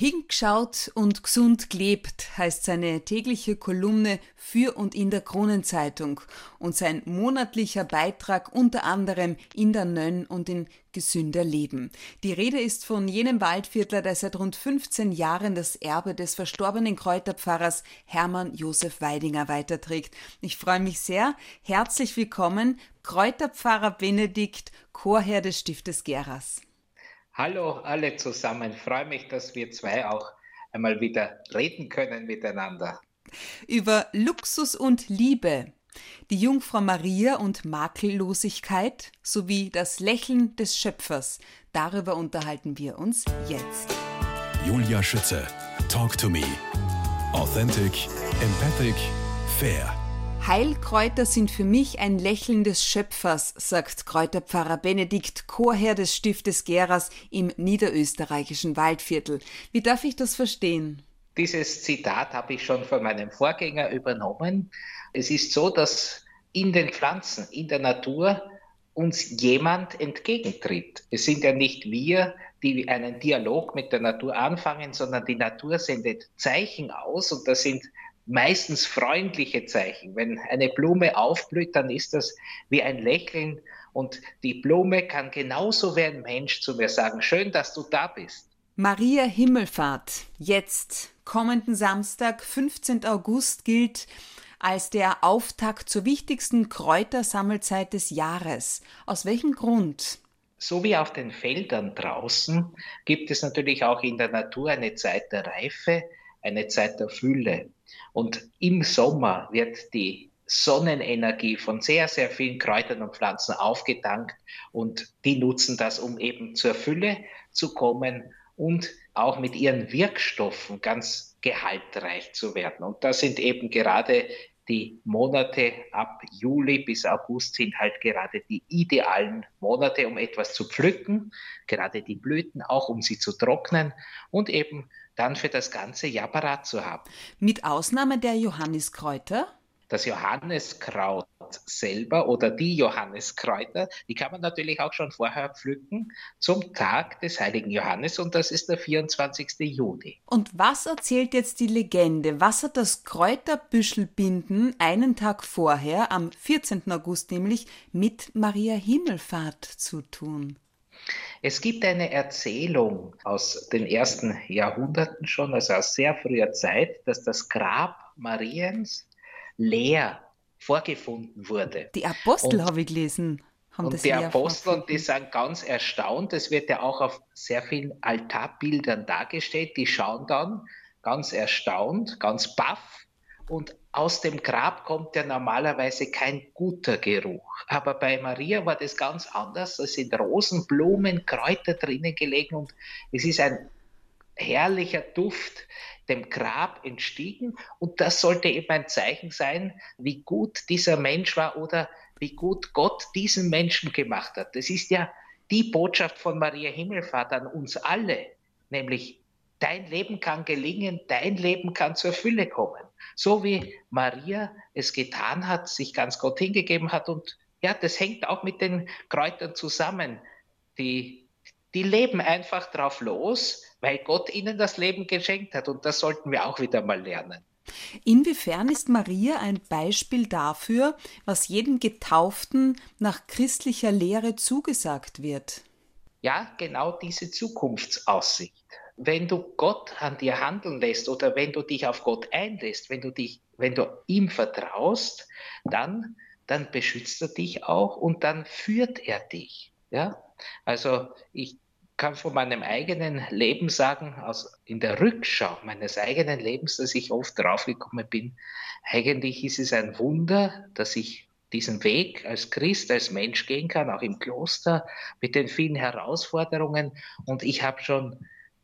Hingeschaut und gesund gelebt heißt seine tägliche Kolumne für und in der Kronenzeitung und sein monatlicher Beitrag unter anderem in der Nönn und in Gesünder Leben. Die Rede ist von jenem Waldviertler, der seit rund 15 Jahren das Erbe des verstorbenen Kräuterpfarrers Hermann Josef Weidinger weiterträgt. Ich freue mich sehr. Herzlich willkommen, Kräuterpfarrer Benedikt, Chorherr des Stiftes Geras. Hallo alle zusammen. Ich freue mich, dass wir zwei auch einmal wieder reden können miteinander. Über Luxus und Liebe, die Jungfrau Maria und Makellosigkeit sowie das Lächeln des Schöpfers. Darüber unterhalten wir uns jetzt. Julia Schütze, Talk to Me. Authentic, empathic, fair. Heilkräuter sind für mich ein Lächeln des Schöpfers, sagt Kräuterpfarrer Benedikt, Chorherr des Stiftes Geras im niederösterreichischen Waldviertel. Wie darf ich das verstehen? Dieses Zitat habe ich schon von meinem Vorgänger übernommen. Es ist so, dass in den Pflanzen, in der Natur uns jemand entgegentritt. Es sind ja nicht wir, die einen Dialog mit der Natur anfangen, sondern die Natur sendet Zeichen aus und das sind meistens freundliche Zeichen. Wenn eine Blume aufblüht, dann ist das wie ein Lächeln und die Blume kann genauso wie ein Mensch zu mir sagen, schön, dass du da bist. Maria Himmelfahrt, jetzt, kommenden Samstag, 15. August, gilt als der Auftakt zur wichtigsten Kräutersammelzeit des Jahres. Aus welchem Grund? So wie auf den Feldern draußen gibt es natürlich auch in der Natur eine Zeit der Reife, eine Zeit der Fülle. Und im Sommer wird die Sonnenenergie von sehr, sehr vielen Kräutern und Pflanzen aufgetankt und die nutzen das, um eben zur Fülle zu kommen und auch mit ihren Wirkstoffen ganz gehaltreich zu werden. Und das sind eben gerade die Monate ab Juli bis August sind halt gerade die idealen Monate, um etwas zu pflücken, gerade die Blüten auch, um sie zu trocknen und eben dann für das ganze Jahr parat zu haben. Mit Ausnahme der Johanniskräuter? Das Johanniskraut selber oder die Johanneskräuter, die kann man natürlich auch schon vorher pflücken zum Tag des heiligen Johannes und das ist der 24. Juni. Und was erzählt jetzt die Legende? Was hat das Kräuterbüschelbinden einen Tag vorher, am 14. August nämlich, mit Maria Himmelfahrt zu tun? Es gibt eine Erzählung aus den ersten Jahrhunderten schon, also aus sehr früher Zeit, dass das Grab Mariens leer vorgefunden wurde. Die Apostel habe ich gelesen. und die Apostel, und die sind ganz erstaunt, das wird ja auch auf sehr vielen Altarbildern dargestellt, die schauen dann ganz erstaunt, ganz baff und aus dem Grab kommt ja normalerweise kein guter Geruch. Aber bei Maria war das ganz anders. Es sind Rosen, Blumen, Kräuter drinnen gelegen und es ist ein herrlicher Duft dem Grab entstiegen. Und das sollte eben ein Zeichen sein, wie gut dieser Mensch war oder wie gut Gott diesen Menschen gemacht hat. Das ist ja die Botschaft von Maria Himmelfahrt an uns alle, nämlich dein Leben kann gelingen, dein Leben kann zur Fülle kommen. So wie Maria es getan hat, sich ganz Gott hingegeben hat und ja, das hängt auch mit den Kräutern zusammen. Die, die leben einfach drauf los, weil Gott ihnen das Leben geschenkt hat. Und das sollten wir auch wieder mal lernen. Inwiefern ist Maria ein Beispiel dafür, was jedem Getauften nach christlicher Lehre zugesagt wird? Ja, genau diese Zukunftsaussicht. Wenn du Gott an dir handeln lässt oder wenn du dich auf Gott einlässt, wenn du dich, wenn du ihm vertraust, dann, dann beschützt er dich auch und dann führt er dich. Ja, also ich kann von meinem eigenen Leben sagen, aus, in der Rückschau meines eigenen Lebens, dass ich oft draufgekommen bin, eigentlich ist es ein Wunder, dass ich diesen Weg als Christ, als Mensch gehen kann, auch im Kloster mit den vielen Herausforderungen. Und ich habe schon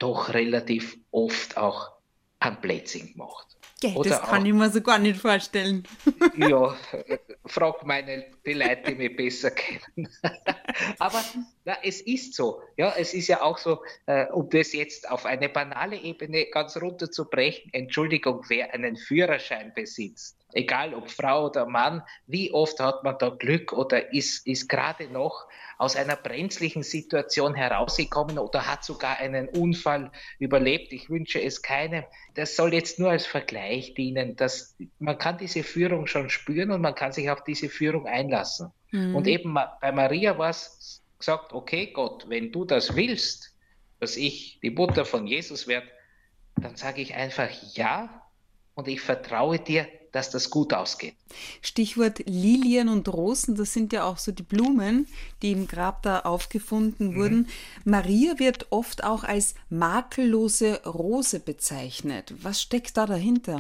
doch relativ oft auch an Plätzchen gemacht. Ja, das kann auch, ich mir so gar nicht vorstellen. Ja, frag meine, die Leute, die mich besser kennen. Aber na, es ist so. Ja, es ist ja auch so, äh, um das jetzt auf eine banale Ebene ganz runterzubrechen, Entschuldigung, wer einen Führerschein besitzt, egal ob Frau oder Mann, wie oft hat man da Glück oder ist, ist gerade noch aus einer brenzlichen Situation herausgekommen oder hat sogar einen Unfall überlebt. Ich wünsche es keinem. Das soll jetzt nur als Vergleich dienen. Dass, man kann diese Führung schon spüren und man kann sich auf diese Führung einlassen. Mhm. Und eben bei Maria war es gesagt, okay Gott, wenn du das willst, dass ich die Mutter von Jesus werde, dann sage ich einfach ja und ich vertraue dir, dass das gut ausgeht. Stichwort Lilien und Rosen, das sind ja auch so die Blumen, die im Grab da aufgefunden mhm. wurden. Maria wird oft auch als makellose Rose bezeichnet. Was steckt da dahinter?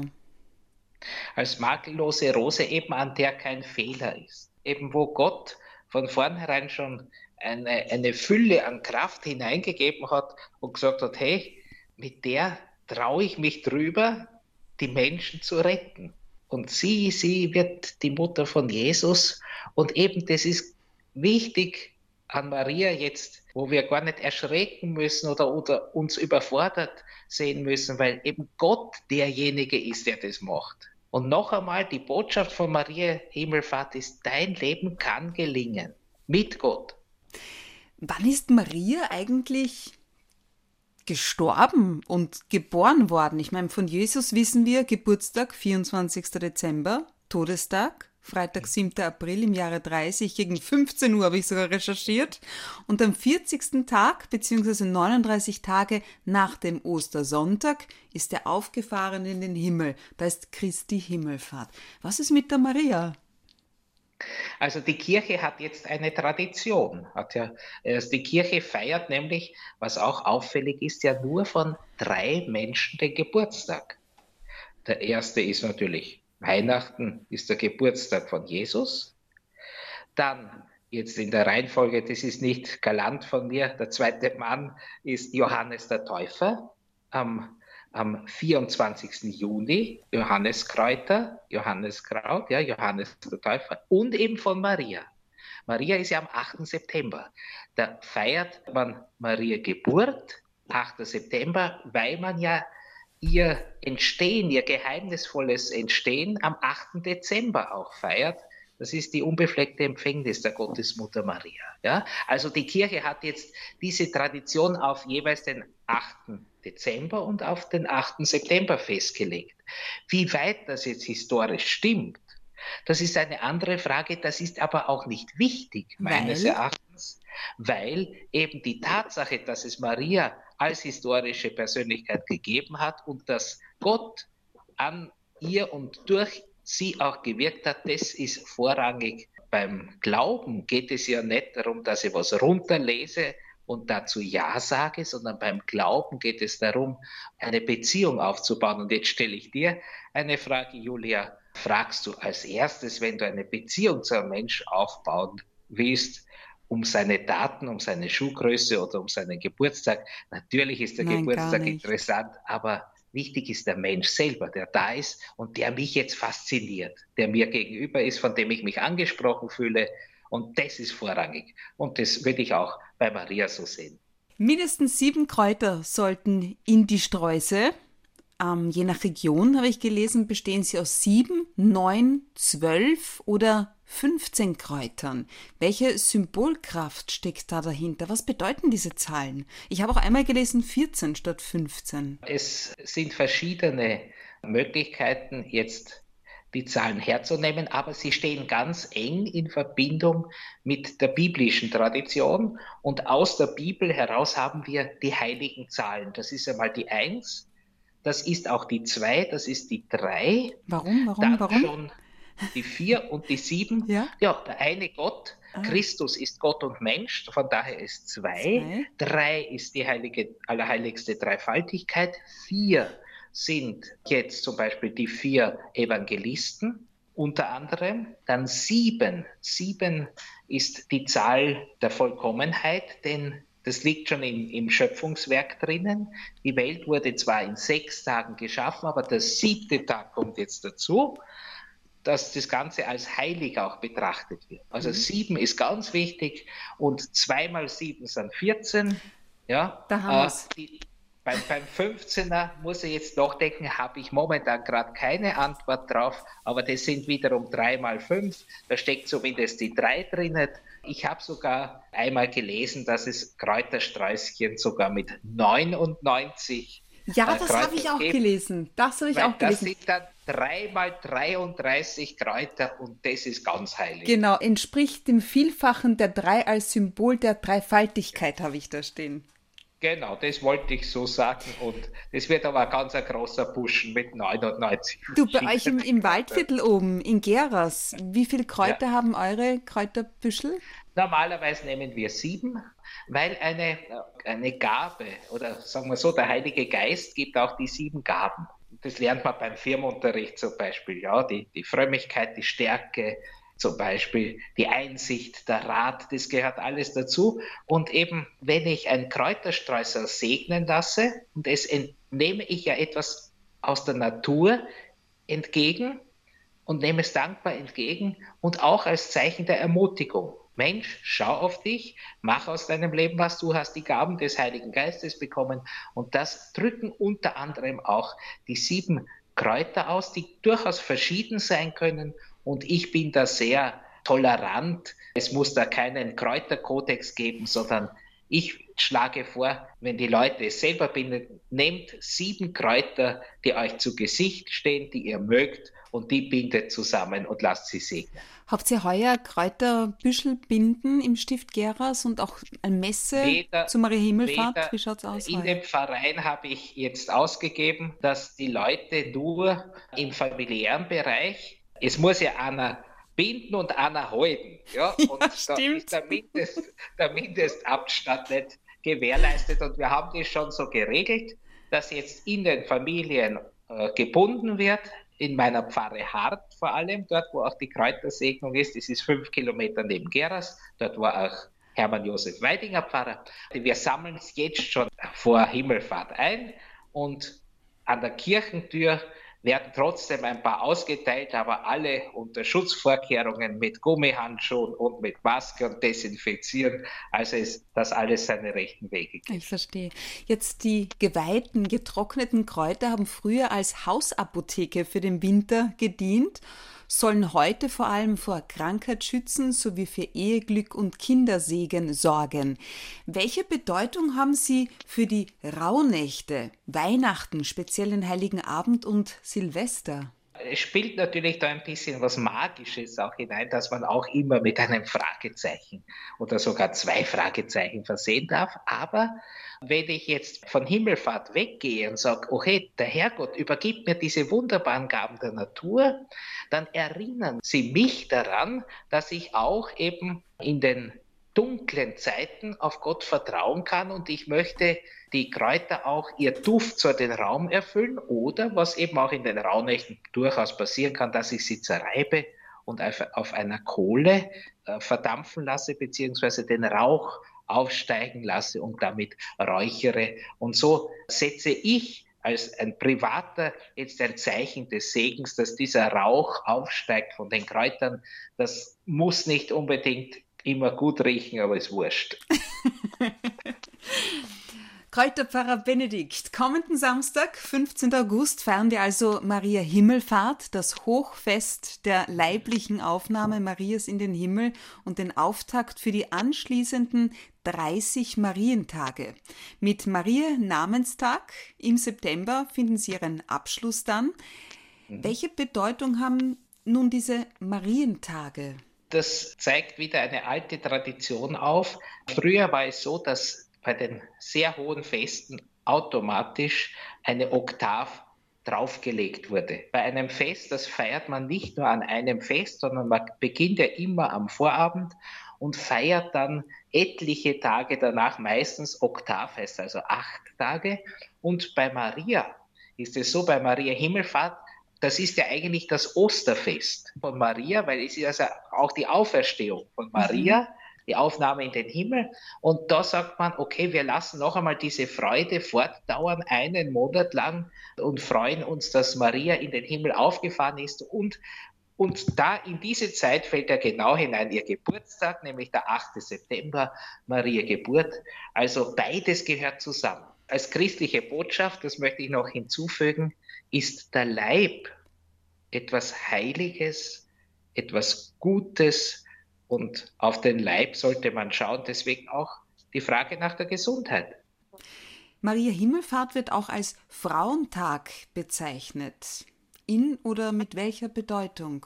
Als makellose Rose eben, an der kein Fehler ist. Eben wo Gott von vornherein schon eine, eine Fülle an Kraft hineingegeben hat und gesagt hat, hey, mit der traue ich mich drüber, die Menschen zu retten. Und sie, sie wird die Mutter von Jesus. Und eben das ist wichtig an Maria jetzt, wo wir gar nicht erschrecken müssen oder, oder uns überfordert sehen müssen, weil eben Gott derjenige ist, der das macht. Und noch einmal, die Botschaft von Maria Himmelfahrt ist, dein Leben kann gelingen mit Gott. Wann ist Maria eigentlich gestorben und geboren worden. Ich meine, von Jesus wissen wir Geburtstag 24. Dezember, Todestag Freitag, 7. April im Jahre 30 gegen 15 Uhr habe ich sogar recherchiert. Und am 40. Tag bzw. 39 Tage nach dem Ostersonntag ist er aufgefahren in den Himmel. Da ist Christi Himmelfahrt. Was ist mit der Maria? Also die Kirche hat jetzt eine Tradition. Hat ja, also die Kirche feiert nämlich, was auch auffällig ist, ja nur von drei Menschen den Geburtstag. Der erste ist natürlich Weihnachten, ist der Geburtstag von Jesus. Dann jetzt in der Reihenfolge, das ist nicht galant von mir, der zweite Mann ist Johannes der Täufer. Am am 24. Juni Johanneskräuter, Johanneskraut, ja, Johannes der Täufer und eben von Maria. Maria ist ja am 8. September. Da feiert man Maria Geburt, 8. September, weil man ja ihr Entstehen, ihr geheimnisvolles Entstehen am 8. Dezember auch feiert. Das ist die unbefleckte Empfängnis der Gottesmutter Maria. Ja? Also die Kirche hat jetzt diese Tradition auf jeweils den 8. Dezember und auf den 8. September festgelegt. Wie weit das jetzt historisch stimmt, das ist eine andere Frage, das ist aber auch nicht wichtig, meines weil? Erachtens, weil eben die Tatsache, dass es Maria als historische Persönlichkeit gegeben hat und dass Gott an ihr und durch sie auch gewirkt hat, das ist vorrangig. Beim Glauben geht es ja nicht darum, dass ich was runterlese und dazu Ja sage, sondern beim Glauben geht es darum, eine Beziehung aufzubauen. Und jetzt stelle ich dir eine Frage, Julia. Fragst du als erstes, wenn du eine Beziehung zu einem Menschen aufbauen willst, um seine Daten, um seine Schuhgröße oder um seinen Geburtstag? Natürlich ist der Nein, Geburtstag interessant, aber wichtig ist der Mensch selber, der da ist und der mich jetzt fasziniert, der mir gegenüber ist, von dem ich mich angesprochen fühle und das ist vorrangig. Und das würde ich auch bei Maria so sehen. Mindestens sieben Kräuter sollten in die Streuse. Ähm, je nach Region habe ich gelesen, bestehen sie aus sieben, neun, zwölf oder 15 Kräutern. Welche Symbolkraft steckt da dahinter? Was bedeuten diese Zahlen? Ich habe auch einmal gelesen 14 statt 15. Es sind verschiedene Möglichkeiten, jetzt die Zahlen herzunehmen, aber sie stehen ganz eng in Verbindung mit der biblischen Tradition und aus der Bibel heraus haben wir die heiligen Zahlen. Das ist einmal die Eins, das ist auch die Zwei, das ist die Drei. Warum, warum, Dann warum? Schon die Vier und die Sieben. Ja, ja der eine Gott, ah. Christus ist Gott und Mensch, von daher ist zwei. zwei. Drei ist die heilige, allerheiligste Dreifaltigkeit. Vier sind jetzt zum Beispiel die vier Evangelisten unter anderem. Dann sieben. Sieben ist die Zahl der Vollkommenheit, denn das liegt schon im, im, Schöpfungswerk drinnen. Die Welt wurde zwar in sechs Tagen geschaffen, aber der siebte Tag kommt jetzt dazu, dass das Ganze als heilig auch betrachtet wird. Also mhm. sieben ist ganz wichtig und zwei mal sieben sind 14. Ja, da haben äh, die, Beim, beim 15er muss ich jetzt nachdenken, habe ich momentan gerade keine Antwort drauf, aber das sind wiederum 3 mal 5. Da steckt zumindest die 3 drinnen. Ich habe sogar einmal gelesen, dass es Kräutersträußchen sogar mit 99 ja, äh, das habe ich auch gibt. gelesen. Das habe ich Weil auch gelesen. Das sind dann 3 mal 33 Kräuter und das ist ganz heilig. Genau, entspricht dem Vielfachen der drei als Symbol der Dreifaltigkeit, habe ich da stehen. Genau, das wollte ich so sagen. Und das wird aber ein ganz ein großer Buschen mit 99. Du, bei euch im, im, Waldviertel oben, in Geras, wie viele Kräuter ja. haben eure Kräuterbüschel? Normalerweise nehmen wir sieben, weil eine, eine Gabe, oder sagen wir so, der Heilige Geist gibt auch die sieben Gaben. Das lernt man beim Firmenunterricht zum Beispiel, ja, die, die Frömmigkeit, die Stärke, zum Beispiel die Einsicht, der Rat, das gehört alles dazu. Und eben, wenn ich ein Kräuterstreußer segnen lasse, und es nehme ich ja etwas aus der Natur entgegen und nehme es dankbar entgegen und auch als Zeichen der Ermutigung. Mensch, schau auf dich, mach aus deinem Leben was, du hast die Gaben des Heiligen Geistes bekommen. Und das drücken unter anderem auch die sieben Kräuter aus, die durchaus verschieden sein können und ich bin da sehr tolerant. Es muss da keinen Kräuterkodex geben, sondern ich schlage vor, wenn die Leute es selber binden, nehmt sieben Kräuter, die euch zu Gesicht stehen, die ihr mögt, und die bindet zusammen und lasst sie segnen. Habt ihr heuer Kräuterbüschel binden im Stift Geras und auch ein Messe weder, zu Maria Himmelfahrt? Wie schaut es aus? In heuer? dem Verein habe ich jetzt ausgegeben, dass die Leute nur im familiären Bereich es muss ja einer binden und einer halten. Ja, und ja, da ist der, Mindest, der Mindestabstand nicht gewährleistet. Und wir haben das schon so geregelt, dass jetzt in den Familien äh, gebunden wird, in meiner Pfarre Hart vor allem, dort wo auch die Kräutersegnung ist. Das ist fünf Kilometer neben Geras, dort war auch Hermann Josef Weidinger Pfarrer. Wir sammeln es jetzt schon vor Himmelfahrt ein und an der Kirchentür werden trotzdem ein paar ausgeteilt, aber alle unter Schutzvorkehrungen mit Gummihandschuhen und mit Maske und Desinfizieren. Also ist das alles seine rechten Wege. Ich verstehe. Jetzt die geweihten, getrockneten Kräuter haben früher als Hausapotheke für den Winter gedient sollen heute vor allem vor Krankheit schützen sowie für Eheglück und Kindersegen sorgen. Welche Bedeutung haben sie für die Rauhnächte, Weihnachten, speziell den Heiligen Abend und Silvester? Es spielt natürlich da ein bisschen was Magisches auch hinein, dass man auch immer mit einem Fragezeichen oder sogar zwei Fragezeichen versehen darf. Aber wenn ich jetzt von Himmelfahrt weggehe und sage, okay, der Herrgott übergibt mir diese wunderbaren Gaben der Natur, dann erinnern sie mich daran, dass ich auch eben in den dunklen Zeiten auf Gott vertrauen kann und ich möchte die Kräuter auch ihr Duft so den Raum erfüllen oder was eben auch in den Rauhnächten durchaus passieren kann, dass ich sie zerreibe und auf, einer Kohle äh, verdampfen lasse beziehungsweise den Rauch aufsteigen lasse und damit räuchere. Und so setze ich als ein Privater jetzt ein Zeichen des Segens, dass dieser Rauch aufsteigt von den Kräutern. Das muss nicht unbedingt immer gut riechen, aber ist wurscht. Kräuterpfarrer Benedikt, kommenden Samstag, 15. August, feiern wir also Maria Himmelfahrt, das Hochfest der leiblichen Aufnahme Marias in den Himmel und den Auftakt für die anschließenden 30 Marientage. Mit Maria Namenstag im September finden Sie Ihren Abschluss dann. Mhm. Welche Bedeutung haben nun diese Marientage? Das zeigt wieder eine alte Tradition auf. Früher war es so, dass bei den sehr hohen Festen automatisch eine Oktav draufgelegt wurde. Bei einem Fest, das feiert man nicht nur an einem Fest, sondern man beginnt ja immer am Vorabend und feiert dann etliche Tage danach, meistens Oktavfest, also acht Tage. Und bei Maria ist es so, bei Maria Himmelfahrt, das ist ja eigentlich das Osterfest von Maria, weil es ist also auch die Auferstehung von Maria. Mhm die Aufnahme in den Himmel. Und da sagt man, okay, wir lassen noch einmal diese Freude fortdauern, einen Monat lang und freuen uns, dass Maria in den Himmel aufgefahren ist und und da in diese Zeit fällt ja genau hinein ihr Geburtstag, nämlich der 8. September, Maria Geburt. Also beides gehört zusammen. als christliche Botschaft, das möchte ich noch hinzufügen, ist der Leib etwas Heiliges, etwas Gutes und auf den Leib sollte man schauen. Deswegen auch die Frage nach der Gesundheit. Maria Himmelfahrt wird auch als Frauentag bezeichnet. In oder mit welcher Bedeutung?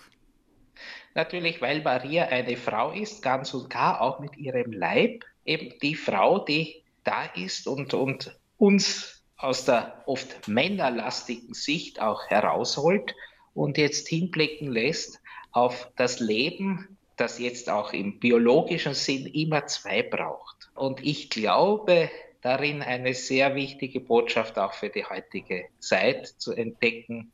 Natürlich, weil Maria eine Frau ist, ganz und gar auch mit ihrem Leib. Eben die Frau, die da ist und, und uns aus der oft männerlastigen Sicht auch herausholt und jetzt hinblicken lässt auf das Leben, das jetzt auch im biologischen Sinn immer zwei braucht. Und ich glaube, darin eine sehr wichtige Botschaft auch für die heutige Zeit zu entdecken,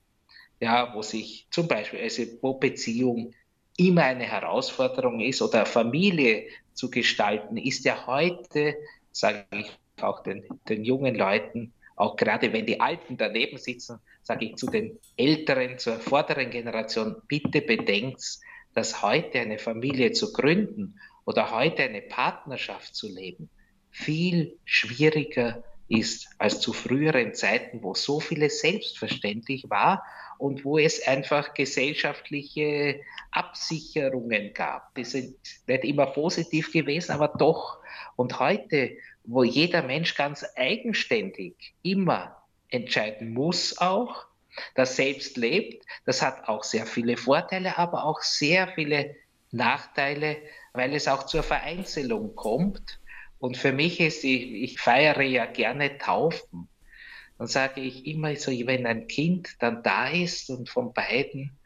ja, wo sich zum Beispiel, also wo Beziehung immer eine Herausforderung ist oder Familie zu gestalten, ist ja heute, sage ich auch den, den jungen Leuten, auch gerade wenn die Alten daneben sitzen, sage ich zu den Älteren, zur vorderen Generation, bitte bedenkt, dass heute eine Familie zu gründen oder heute eine Partnerschaft zu leben viel schwieriger ist als zu früheren Zeiten, wo so vieles selbstverständlich war und wo es einfach gesellschaftliche Absicherungen gab. Die sind nicht immer positiv gewesen, aber doch. Und heute, wo jeder Mensch ganz eigenständig immer entscheiden muss auch, das selbst lebt, das hat auch sehr viele Vorteile, aber auch sehr viele Nachteile, weil es auch zur Vereinzelung kommt und für mich ist, ich, ich feiere ja gerne Taufen. Dann sage ich immer so, wenn ein Kind dann da ist und von beiden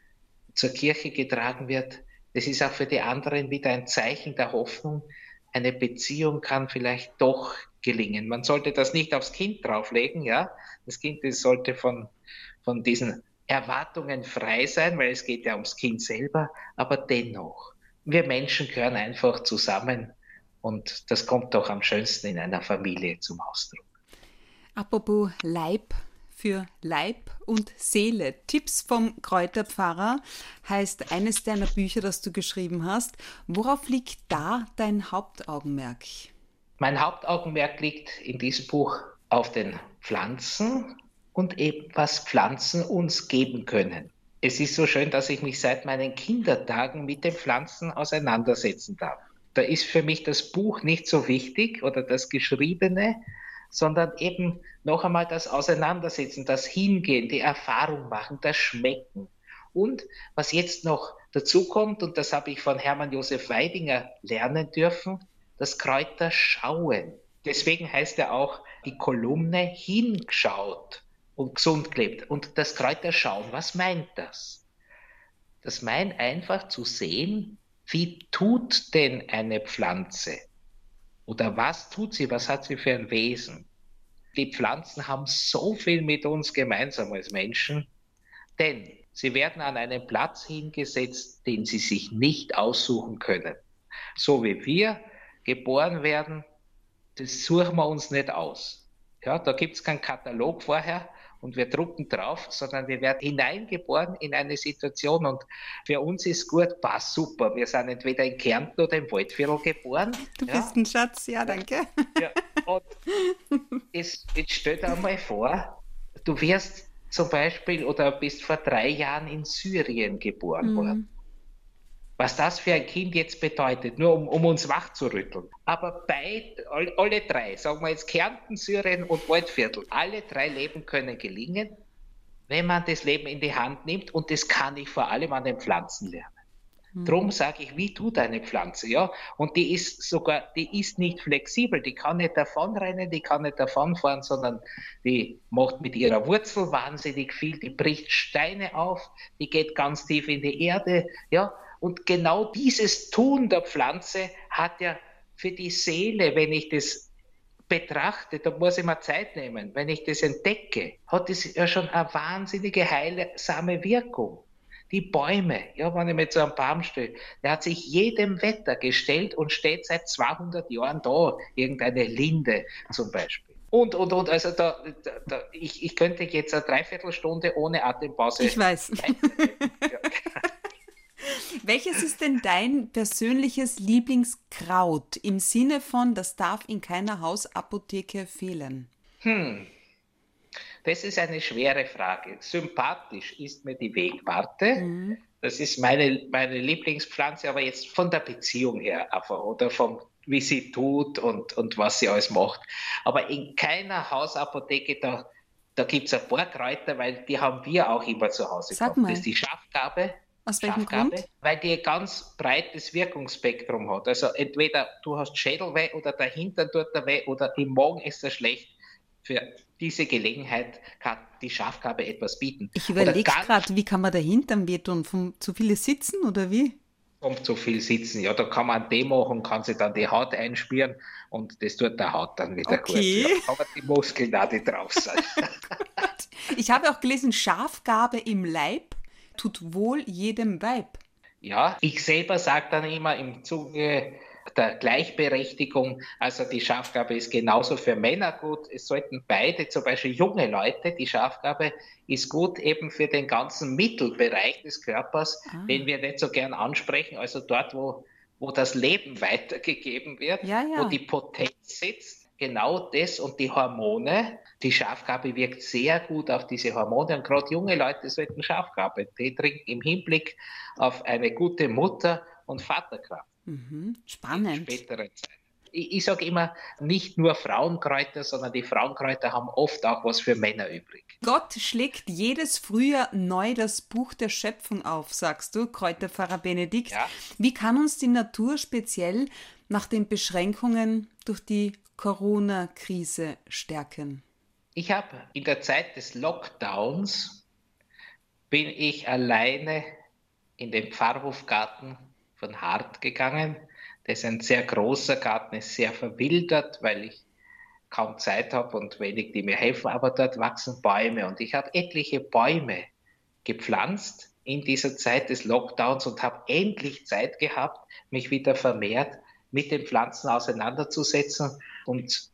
zur Kirche getragen wird, das ist auch für die anderen wieder ein Zeichen der Hoffnung. Eine Beziehung kann vielleicht doch gelingen. Man sollte das nicht aufs Kind drauflegen, ja. Das Kind das sollte von, von diesen Erwartungen frei sein, weil es geht ja ums Kind selber. Aber dennoch, wir Menschen gehören einfach zusammen und das kommt doch am schönsten in einer Familie zum Ausdruck. Apropos Leib für Leib und Seele. Tipps vom Kräuterpfarrer heißt eines deiner Bücher, das du geschrieben hast. Worauf liegt da dein Hauptaugenmerk? Mein Hauptaugenmerk liegt in diesem Buch auf den Pflanzen und eben was Pflanzen uns geben können. Es ist so schön, dass ich mich seit meinen Kindertagen mit den Pflanzen auseinandersetzen darf da ist für mich das Buch nicht so wichtig oder das Geschriebene, sondern eben noch einmal das Auseinandersetzen, das Hingehen, die Erfahrung machen, das Schmecken. Und was jetzt noch dazu kommt, und das habe ich von Hermann Josef Weidinger lernen dürfen, das Kräuterschauen. Deswegen heißt er auch die Kolumne hingeschaut und gesund gelebt. Und das Kräuterschauen, was meint das? Das meint einfach zu sehen, wie tut denn eine Pflanze? Oder was tut sie? Was hat sie für ein Wesen? Die Pflanzen haben so viel mit uns gemeinsam als Menschen, denn sie werden an einen Platz hingesetzt, den sie sich nicht aussuchen können. So wie wir geboren werden, das suchen wir uns nicht aus. Ja, da gibt es keinen Katalog vorher, und wir drucken drauf, sondern wir werden hineingeboren in eine Situation und für uns ist gut, passt super. Wir sind entweder in Kärnten oder im Waldviertel geboren. Du ja. bist ein Schatz, ja, danke. Ja, und es, jetzt stell dir einmal vor, du wirst zum Beispiel oder bist vor drei Jahren in Syrien geboren mhm. worden was das für ein Kind jetzt bedeutet, nur um, um uns wach zu rütteln. Aber bei, all, alle drei, sagen wir jetzt Kärnten, Syrien und Waldviertel, alle drei Leben können gelingen, wenn man das Leben in die Hand nimmt und das kann ich vor allem an den Pflanzen lernen. Mhm. Drum sage ich, wie tut eine Pflanze, ja? Und die ist sogar, die ist nicht flexibel, die kann nicht davonrennen, die kann nicht davonfahren, sondern die macht mit ihrer Wurzel wahnsinnig viel, die bricht Steine auf, die geht ganz tief in die Erde, ja? Und genau dieses Tun der Pflanze hat ja für die Seele, wenn ich das betrachte, da muss ich mir Zeit nehmen, wenn ich das entdecke, hat das ja schon eine wahnsinnige heilsame Wirkung. Die Bäume, ja, wenn ich mir zu einem Baum stelle, der hat sich jedem Wetter gestellt und steht seit 200 Jahren da, irgendeine Linde zum Beispiel. Und, und, und, also da, da, da ich, ich könnte jetzt eine Dreiviertelstunde ohne Atempause. Ich weiß. ja. Welches ist denn dein persönliches Lieblingskraut im Sinne von, das darf in keiner Hausapotheke fehlen? Hm, das ist eine schwere Frage. Sympathisch ist mir die Wegwarte. Mhm. Das ist meine, meine Lieblingspflanze, aber jetzt von der Beziehung her einfach oder vom, wie sie tut und, und was sie alles macht. Aber in keiner Hausapotheke, da, da gibt es ein paar Kräuter, weil die haben wir auch immer zu Hause. Sag mal. Das ist die Schafgabe. Aus welchem Grund? Weil die ein ganz breites Wirkungsspektrum hat. Also entweder du hast Schädelweh oder dahinter tut der weh oder im Morgen ist er schlecht. Für diese Gelegenheit kann die Schafgabe etwas bieten. Ich überlege gerade, wie kann man dahinter wehtun? Vom zu viele Sitzen oder wie? Vom zu viel Sitzen, ja, da kann man Demo machen, kann sich dann die Haut einspüren und das tut der Haut dann wieder okay. gut. Ja, aber die Muskeln da die drauf sein. ich habe auch gelesen, Schafgabe im Leib tut wohl jedem Weib. Ja, ich selber sage dann immer im Zuge der Gleichberechtigung. Also die Schafgabe ist genauso für Männer gut. Es sollten beide, zum Beispiel junge Leute, die Schafgabe ist gut eben für den ganzen Mittelbereich des Körpers, ah. den wir nicht so gern ansprechen. Also dort, wo, wo das Leben weitergegeben wird, ja, ja. wo die Potenz sitzt. Genau das und die Hormone. Die Schafgabe wirkt sehr gut auf diese Hormone und gerade junge Leute sollten Schafgabe trinken im Hinblick auf eine gute Mutter und Vaterkraft. Mhm. Spannend. späteren Zeit. Ich, ich sage immer, nicht nur Frauenkräuter, sondern die Frauenkräuter haben oft auch was für Männer übrig. Gott schlägt jedes Frühjahr neu das Buch der Schöpfung auf, sagst du, Kräuterpfarrer Benedikt. Ja. Wie kann uns die Natur speziell nach den Beschränkungen durch die Corona-Krise stärken? Ich habe in der Zeit des Lockdowns bin ich alleine in den Pfarrhofgarten von Hart gegangen. Das ist ein sehr großer Garten, ist sehr verwildert, weil ich kaum Zeit habe und wenig, die mir helfen, aber dort wachsen Bäume und ich habe etliche Bäume gepflanzt in dieser Zeit des Lockdowns und habe endlich Zeit gehabt, mich wieder vermehrt mit den Pflanzen auseinanderzusetzen und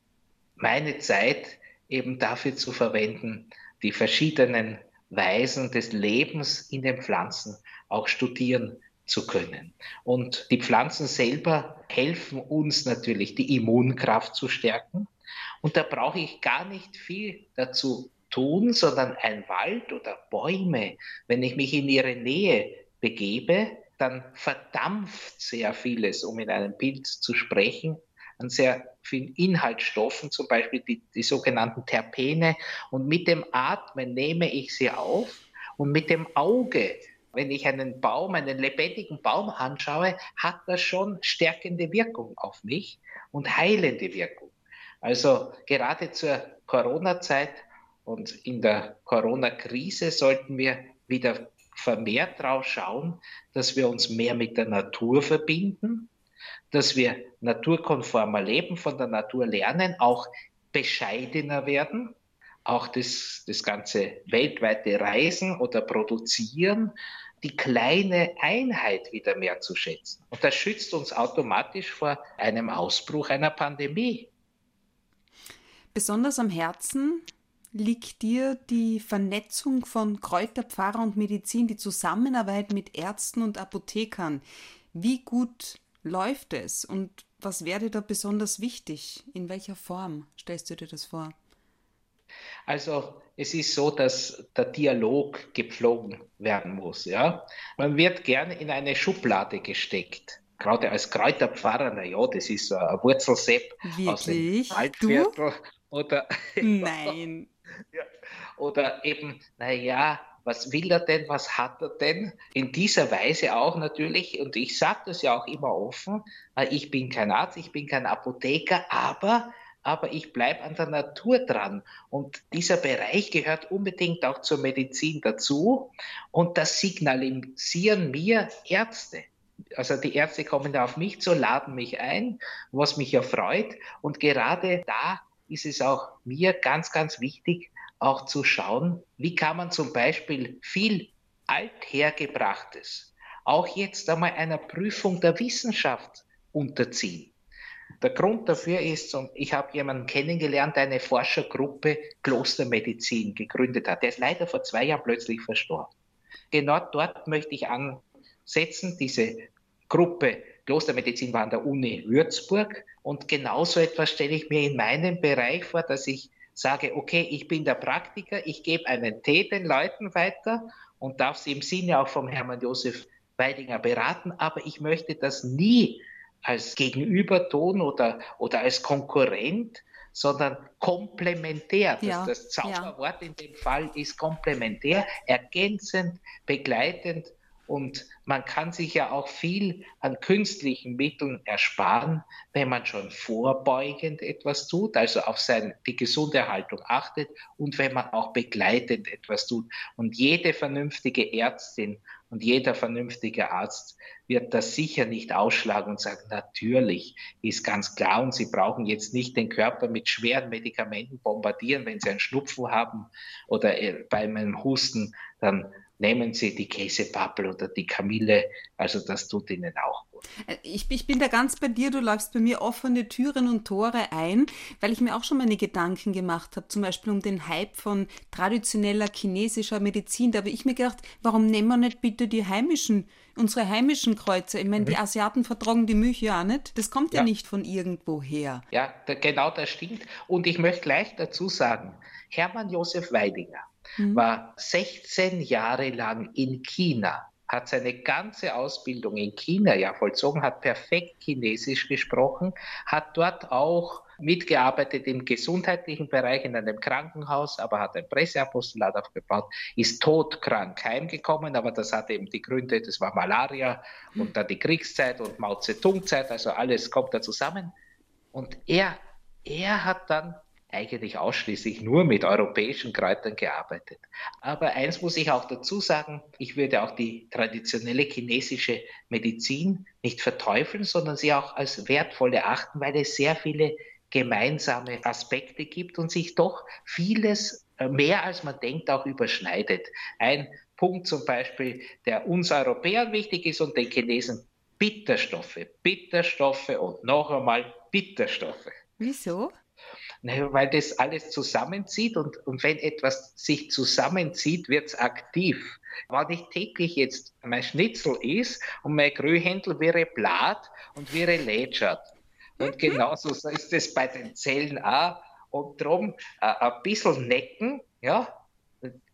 meine Zeit eben dafür zu verwenden, die verschiedenen Weisen des Lebens in den Pflanzen auch studieren zu können. Und die Pflanzen selber helfen uns natürlich, die Immunkraft zu stärken. Und da brauche ich gar nicht viel dazu tun, sondern ein Wald oder Bäume, wenn ich mich in ihre Nähe begebe, dann verdampft sehr vieles, um in einem Bild zu sprechen, an sehr vielen Inhaltsstoffen, zum Beispiel die, die sogenannten Terpene. Und mit dem Atmen nehme ich sie auf und mit dem Auge wenn ich einen Baum, einen lebendigen Baum anschaue, hat das schon stärkende Wirkung auf mich und heilende Wirkung. Also gerade zur Corona-Zeit und in der Corona-Krise sollten wir wieder vermehrt darauf schauen, dass wir uns mehr mit der Natur verbinden, dass wir naturkonformer leben, von der Natur lernen, auch bescheidener werden, auch das, das ganze weltweite Reisen oder Produzieren die kleine Einheit wieder mehr zu schätzen. Und das schützt uns automatisch vor einem Ausbruch einer Pandemie. Besonders am Herzen liegt dir die Vernetzung von Kräuterpfarrer und Medizin, die Zusammenarbeit mit Ärzten und Apothekern. Wie gut läuft es und was wäre da besonders wichtig? In welcher Form stellst du dir das vor? Also es ist so, dass der Dialog gepflogen werden muss. Ja? Man wird gerne in eine Schublade gesteckt. Gerade als Kräuterpfarrer, na ja, das ist ein Wurzelsepp Wirklich? aus dem Waldviertel. Oder, Nein. ja, oder eben, naja, was will er denn, was hat er denn? In dieser Weise auch natürlich, und ich sage das ja auch immer offen, ich bin kein Arzt, ich bin kein Apotheker, aber aber ich bleibe an der Natur dran. Und dieser Bereich gehört unbedingt auch zur Medizin dazu. Und das signalisieren mir Ärzte. Also die Ärzte kommen da auf mich zu, laden mich ein, was mich erfreut. Und gerade da ist es auch mir ganz, ganz wichtig, auch zu schauen, wie kann man zum Beispiel viel Althergebrachtes auch jetzt einmal einer Prüfung der Wissenschaft unterziehen. Der Grund dafür ist, und ich habe jemanden kennengelernt, der eine Forschergruppe Klostermedizin gegründet hat. Der ist leider vor zwei Jahren plötzlich verstorben. Genau dort möchte ich ansetzen. Diese Gruppe Klostermedizin war an der Uni Würzburg. Und genauso etwas stelle ich mir in meinem Bereich vor, dass ich sage, okay, ich bin der Praktiker, ich gebe einen Tee den Leuten weiter und darf sie im Sinne auch vom Hermann Josef Weidinger beraten, aber ich möchte das nie als Gegenüberton oder, oder als Konkurrent, sondern komplementär. Das, ja, das Zauberwort ja. in dem Fall ist komplementär, ergänzend, begleitend und man kann sich ja auch viel an künstlichen Mitteln ersparen, wenn man schon vorbeugend etwas tut, also auf sein, die gesunde Haltung achtet und wenn man auch begleitend etwas tut. Und jede vernünftige Ärztin und jeder vernünftige Arzt wird das sicher nicht ausschlagen und sagen, natürlich ist ganz klar und Sie brauchen jetzt nicht den Körper mit schweren Medikamenten bombardieren, wenn Sie einen Schnupfen haben oder äh, bei einem Husten, dann nehmen Sie die Käsepappel oder die Kamille. Also das tut Ihnen auch gut. Ich, ich, bin da ganz bei dir, du läufst bei mir offene Türen und Tore ein, weil ich mir auch schon meine Gedanken gemacht habe, zum Beispiel um den Hype von traditioneller chinesischer Medizin. Da habe ich mir gedacht, warum nehmen wir nicht bitte die heimischen, unsere heimischen Kreuze? Ich meine, mhm. die Asiaten vertragen die Milch ja auch nicht. Das kommt ja, ja nicht von irgendwo her. Ja, da, genau das stimmt. Und ich möchte gleich dazu sagen, Hermann Josef Weidinger, mhm. war 16 Jahre lang in China, hat seine ganze Ausbildung in China ja vollzogen, hat perfekt Chinesisch gesprochen, hat dort auch mitgearbeitet im gesundheitlichen Bereich in einem Krankenhaus, aber hat ein Presseapostolat aufgebaut, ist todkrank heimgekommen, aber das hatte eben die Gründe, das war Malaria und dann die Kriegszeit und Mao Zedong-Zeit, also alles kommt da zusammen. Und er, er hat dann eigentlich ausschließlich nur mit europäischen Kräutern gearbeitet. Aber eins muss ich auch dazu sagen, ich würde auch die traditionelle chinesische Medizin nicht verteufeln, sondern sie auch als wertvoll erachten, weil es sehr viele gemeinsame Aspekte gibt und sich doch vieles äh, mehr als man denkt auch überschneidet. Ein Punkt zum Beispiel, der uns Europäern wichtig ist und den Chinesen Bitterstoffe, Bitterstoffe und noch einmal Bitterstoffe. Wieso? Naja, weil das alles zusammenzieht und, und wenn etwas sich zusammenzieht, wird es aktiv. Wenn ich täglich jetzt mein Schnitzel ist und mein Grühhändel wäre Blatt und wäre lätschert. Und mhm. genauso ist es bei den Zellen auch. Und darum äh, ein bisschen necken, ja,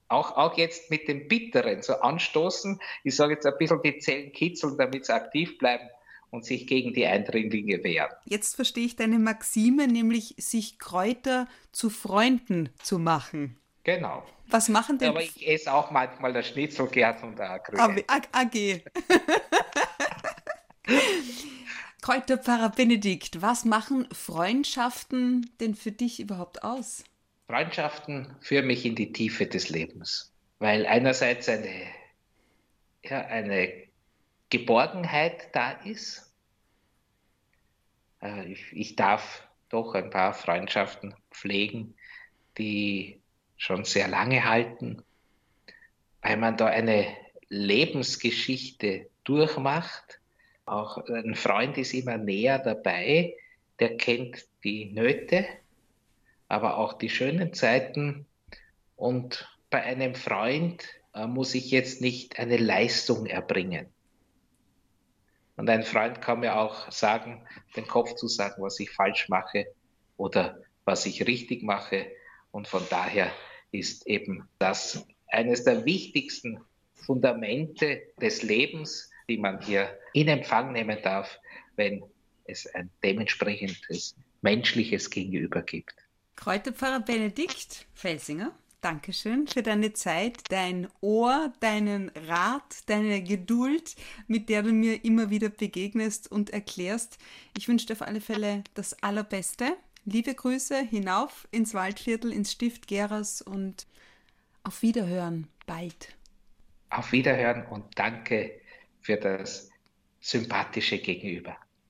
auch, auch jetzt mit dem Bitteren, so anstoßen. Ich sage jetzt ein bisschen die Zellen kitzeln, damit sie aktiv bleiben und sich gegen die Eindringlinge wehren. Jetzt verstehe ich deine Maxime, nämlich sich Kräuter zu Freunden zu machen. Genau. Was machen denn? Aber ich esse auch manchmal das Schnitzelgärten und der Grüne. AG. Kräuterpfarrer Benedikt, was machen Freundschaften denn für dich überhaupt aus? Freundschaften führen mich in die Tiefe des Lebens, weil einerseits eine, ja, eine Geborgenheit da ist. Äh, ich, ich darf doch ein paar Freundschaften pflegen, die schon sehr lange halten, weil man da eine Lebensgeschichte durchmacht. Auch ein Freund ist immer näher dabei, der kennt die Nöte, aber auch die schönen Zeiten. Und bei einem Freund äh, muss ich jetzt nicht eine Leistung erbringen. Und ein Freund kann mir auch sagen, den Kopf zu sagen, was ich falsch mache oder was ich richtig mache. Und von daher ist eben das eines der wichtigsten Fundamente des Lebens, die man hier in Empfang nehmen darf, wenn es ein dementsprechendes menschliches Gegenüber gibt. Kräuterpfarrer Benedikt Felsinger, Dankeschön für deine Zeit, dein Ohr, deinen Rat, deine Geduld, mit der du mir immer wieder begegnest und erklärst. Ich wünsche dir auf alle Fälle das Allerbeste. Liebe Grüße hinauf ins Waldviertel, ins Stift Geras und auf Wiederhören bald. Auf Wiederhören und danke für das sympathische Gegenüber.